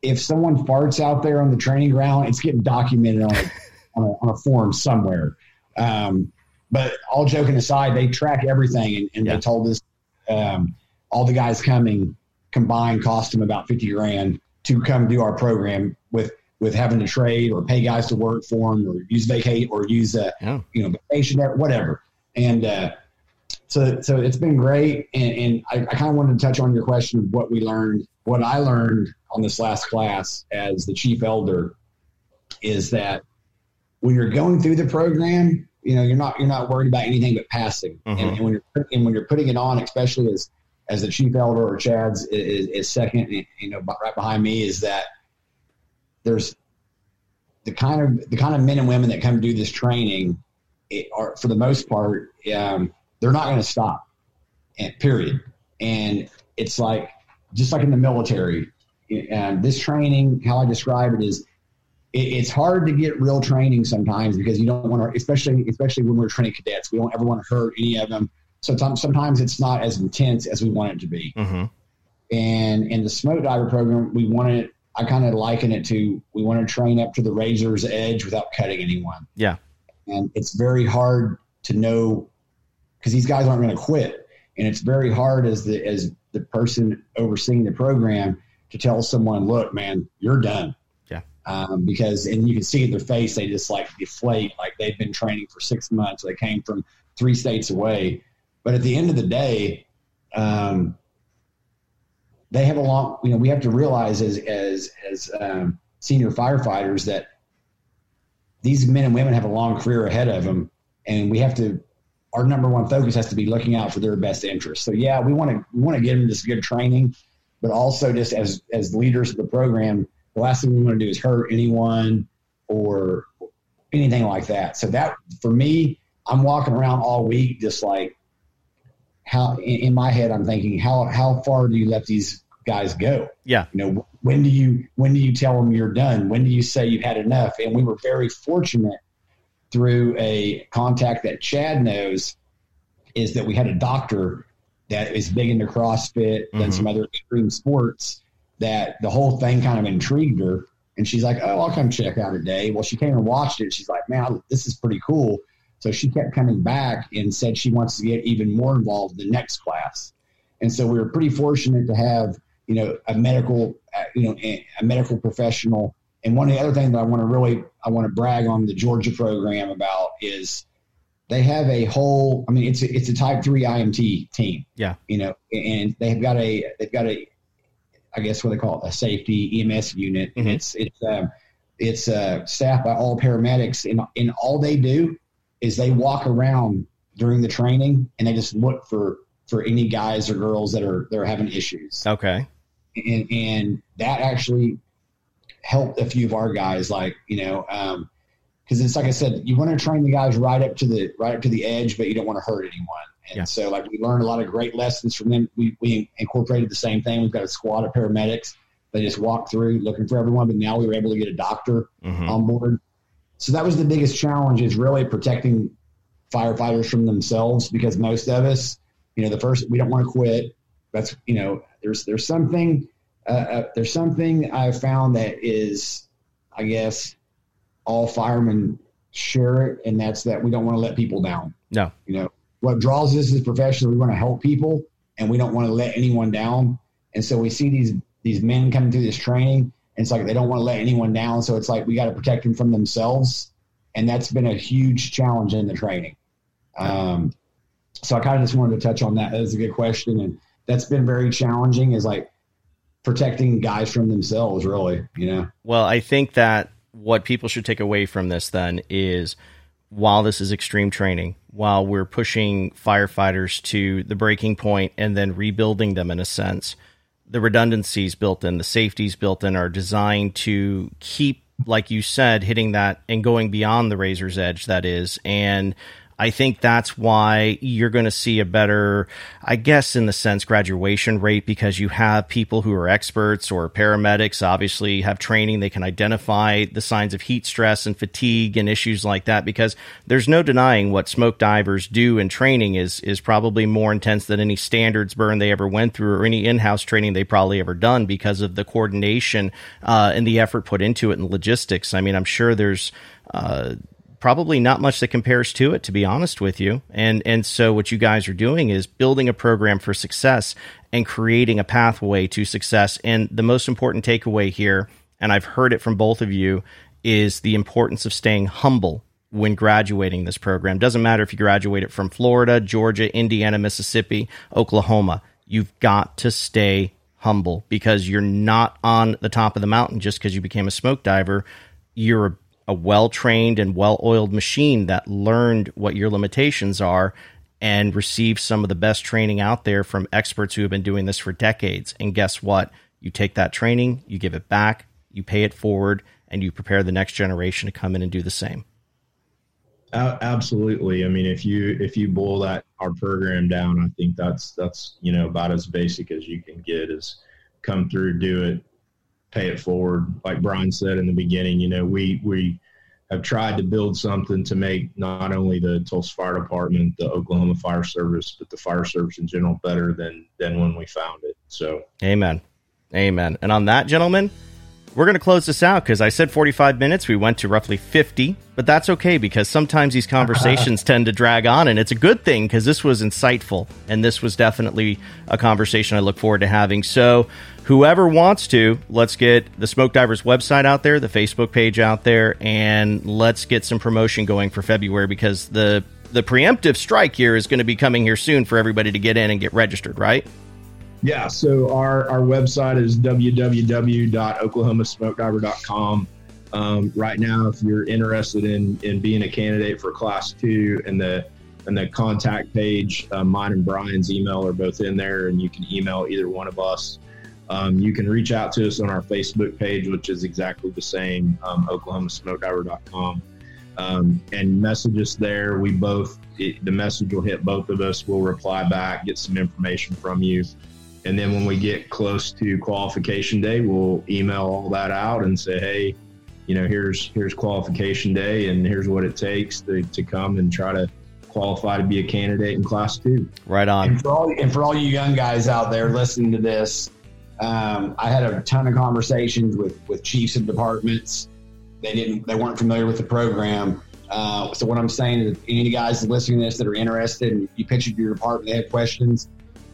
if someone farts out there on the training ground, it's getting documented on a, on a, on a form somewhere." Um, but all joking aside, they track everything, and, and yeah. they told us um, all the guys coming combined cost them about fifty grand to come do our program with with having to trade or pay guys to work for them or use vacate or use a yeah. you know vacation whatever. And uh, so so it's been great. And, and I, I kind of wanted to touch on your question of what we learned. What I learned on this last class as the chief elder is that when you're going through the program, you know you're not you're not worried about anything but passing. Mm-hmm. And, and, when you're and when you're putting it on, especially as as the chief elder or Chad's is, is second, you know, right behind me, is that there's the kind of the kind of men and women that come do this training are for the most part um, they're not going to stop and period. And it's like just like in the military and this training how i describe it is it's hard to get real training sometimes because you don't want to especially especially when we're training cadets. We don't ever want to hurt any of them sometimes sometimes it's not as intense as we want it to be mm-hmm. and in the smoke diver program we want it I kind of liken it to we want to train up to the razor's edge without cutting anyone. Yeah. And it's very hard to know because these guys aren't going to quit. And it's very hard as the as the person overseeing the program to tell someone, look, man, you're done. Yeah. Um, because and you can see in their face they just like deflate, like they've been training for six months. They came from three states away. But at the end of the day, um, they have a long. You know, we have to realize as as as um, senior firefighters that these men and women have a long career ahead of them, and we have to. Our number one focus has to be looking out for their best interests. So yeah, we want to we want to get them this good training, but also just as as leaders of the program, the last thing we want to do is hurt anyone or anything like that. So that for me, I'm walking around all week just like how in my head I'm thinking how how far do you let these guys go? Yeah. You know, when do you when do you tell them you're done? When do you say you've had enough? And we were very fortunate through a contact that Chad knows is that we had a doctor that is big into CrossFit and Mhm. some other extreme sports that the whole thing kind of intrigued her. And she's like, Oh, I'll come check out a day. Well, she came and watched it. She's like, Man, this is pretty cool. So she kept coming back and said she wants to get even more involved in the next class. And so we were pretty fortunate to have, you know, a medical, uh, you know, a medical professional. And one of the other things that I want to really, I want to brag on the Georgia program about is they have a whole, I mean, it's a, it's a type three IMT team. Yeah. You know, and they've got a, they've got a, I guess what they call it, a safety EMS unit. And Mhm. it's, it's, um, it's uh, staffed by all paramedics and, and all they do is they walk around during the training and they just look for, for any guys or girls that are, that are having issues Okay. and, and that actually helped a few of our guys like you know because it's like i said you want to train the guys right up to the right up to the edge but you don't want to hurt anyone and Yeah. so like we learned a lot of great lessons from them we, we incorporated the same thing we've got a squad of paramedics they just walk through looking for everyone but now we were able to get a doctor Mhm. on board. So that was the biggest challenge is really protecting firefighters from themselves because most of us, you know, the first we don't want to quit. That's you know, there's there's something uh, uh, there's something I've found that is, I guess, all firemen share it, and that's that we don't want to let people down. No. You know, what draws us as professionals, we want to help people, and we don't want to let anyone down. And so we see these these men coming through this training, it's like they don't want to let anyone down. So it's like we got to protect them from themselves, and that's been a huge challenge in the training. Um, so I kind of just wanted to touch on that. That was a good question, and that's been very challenging. Is like protecting guys from themselves, really. You know. Well, I think that what people should take away from this then is while this is extreme training, while we're pushing firefighters to the breaking point and then rebuilding them in a sense, the redundancies built in, the safeties built in are designed to keep, like you said, hitting that and going beyond the razor's edge, that is. And I think that's why you're going to see a better, I guess, in the sense, graduation rate because you have people who are experts or paramedics, obviously, have training. They can identify the signs of heat stress and fatigue and issues like that because there's no denying what smoke divers do in training is, is probably more intense than any standards burn they ever went through or any in house training they probably ever done because of the coordination uh, and the effort put into it and logistics. I mean, I'm sure there's. Uh, probably not much that compares to it to be honest with you. And and so what you guys are doing is building a program for success and creating a pathway to success. And the most important takeaway here and I've heard it from both of you is the importance of staying humble when graduating this program. Doesn't matter if you graduate it from Florida, Georgia, Indiana, Mississippi, Oklahoma you've got to stay humble because you're not on the top of the mountain just because you became a smoke diver. You're a a well trained and well oiled machine that learned what your limitations are and received some of the best training out there from experts who have been doing this for decades. And guess what? You take that training, you give it back, you pay it forward, and you prepare the next generation to come in and do the same. Absolutely. I mean, if you if you boil that our program down, I think that's that's you know about as basic as you can get. Is come through, do it, pay it forward. Like Brian said in the beginning, you know, we we have tried to build something to make not only the Tulsa Fire Department, the Oklahoma Fire Service, but the fire service in general better than than when we found it. So Amen. Amen. And on that, gentlemen, we're going to close this out because I said 45 minutes. We went to roughly 50, but that's okay because sometimes these conversations tend to drag on, and it's a good thing because this was insightful and this was definitely a conversation I look forward to having. So, whoever wants to, let's get the Smoke Divers website out there, the Facebook page out there, and let's get some promotion going for February because the the preemptive strike here is going to be coming here soon for everybody to get in and get registered, right? Yeah. So our, our website is www.oklahomasmokediver.com. Um, right now, if you're interested in, in being a candidate for class two and the and the contact page, uh, mine and Brian's email are both in there, and you can email either one of us. Um, you can reach out to us on our Facebook page, which is exactly the same, um, oklahomasmokediver.com, um, and message us there. We both, it, the message will hit both of us. We'll reply back, get some information from you. And then when we get close to qualification day, we'll email all that out and say, hey, you know, here's here's qualification day and here's what it takes to, to come and try to qualify to be a candidate in class two. Right on. And for all, and for all you young guys out there listening to this, um, I had a ton of conversations with, with chiefs of departments. They didn't, they weren't familiar with the program. Uh, so what I'm saying is, any guys listening to this that are interested, and you pitch it to your department, they have questions,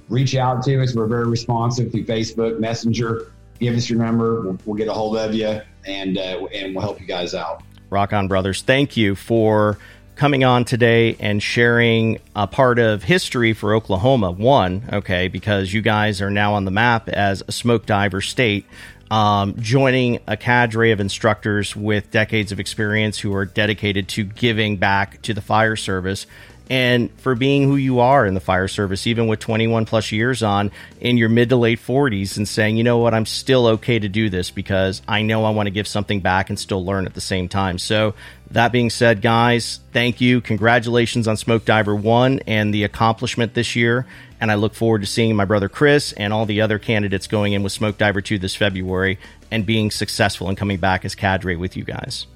reach out to us. We're very responsive through Facebook Messenger. Give us your number. We'll, we'll get a hold of you, and uh, and we'll help you guys out. Rock on, brothers. Thank you for coming on today and sharing a part of history for Oklahoma. One, okay, because you guys are now on the map as a smoke diver state. Um, joining a cadre of instructors with decades of experience who are dedicated to giving back to the fire service and for being who you are in the fire service, even with 21 plus years on in your mid to late 40s, and saying, you know what, I'm still okay to do this because I know I want to give something back and still learn at the same time. So, that being said, guys, thank you. Congratulations on Smoke Diver 1 and the accomplishment this year. And I look forward to seeing my brother Chris and all the other candidates going in with Smoke Diver 2 this February and being successful and coming back as cadre with you guys.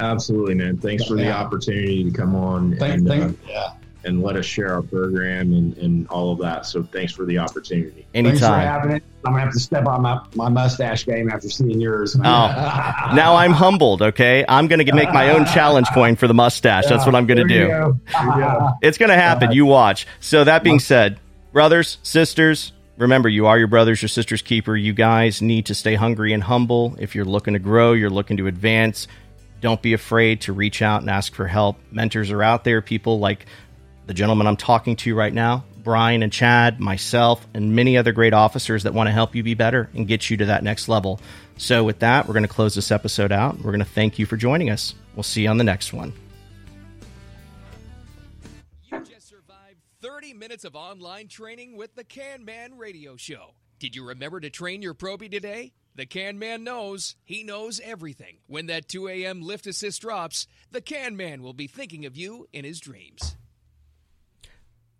Absolutely, man. Thanks for the Yeah. opportunity to come on Thank, and, thank, uh, yeah. and let us share our program and, and all of that. So thanks for the opportunity. Thanks for Anytime. having it. I'm gonna have to step on my, my mustache game after seeing yours. Oh. Now I'm humbled, okay? I'm going to make my own challenge coin for the mustache. That's what I'm going to do. go. Go. It's going to happen. You watch. So, that being said, brothers, sisters, remember you are your brothers, your sisters' keeper. You guys need to stay hungry and humble. If you're looking to grow, you're looking to advance, don't be afraid to reach out and ask for help. Mentors are out there, people like the gentleman I'm talking to right now, Brian and Chad, myself, and many other great officers that want to help you be better and get you to that next level. So, with that, we're going to close this episode out. We're going to thank you for joining us. We'll see you on the next one. You just survived 30 minutes of online training with the Can Man Radio Show. Did you remember to train your probie today? The Can Man knows. He knows everything. When that 2 a.m. lift assist drops, the Can Man will be thinking of you in his dreams.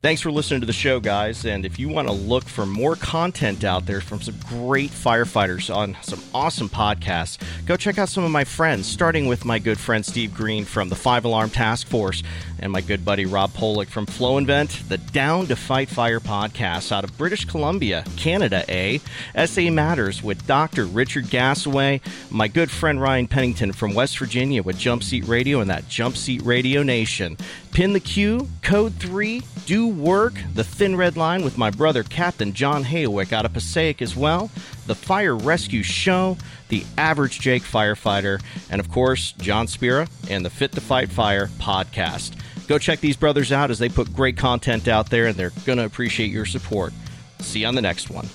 Thanks for listening to the show, guys. And if you want to look for more content out there from some great firefighters on some awesome podcasts, go check out some of my friends, starting with my good friend Steve Green from the Five Alarm Task Force and my good buddy Rob Polick from Flow Invent, the Down to Fight Fire podcast out of British Columbia, Canada, A. SA Matters with Dr. Richard Gasaway, my good friend Ryan Pennington from West Virginia with Jump Seat Radio and that Jump Seat Radio Nation. Pin the Q, Code 3, Do Work, The Thin Red Line with my brother Captain John Haywick out of Passaic as well, The Fire Rescue Show, The Average Jake Firefighter, and of course, John Spira and the Fit to Fight Fire podcast. Go check these brothers out as they put great content out there and they're going to appreciate your support. See you on the next one.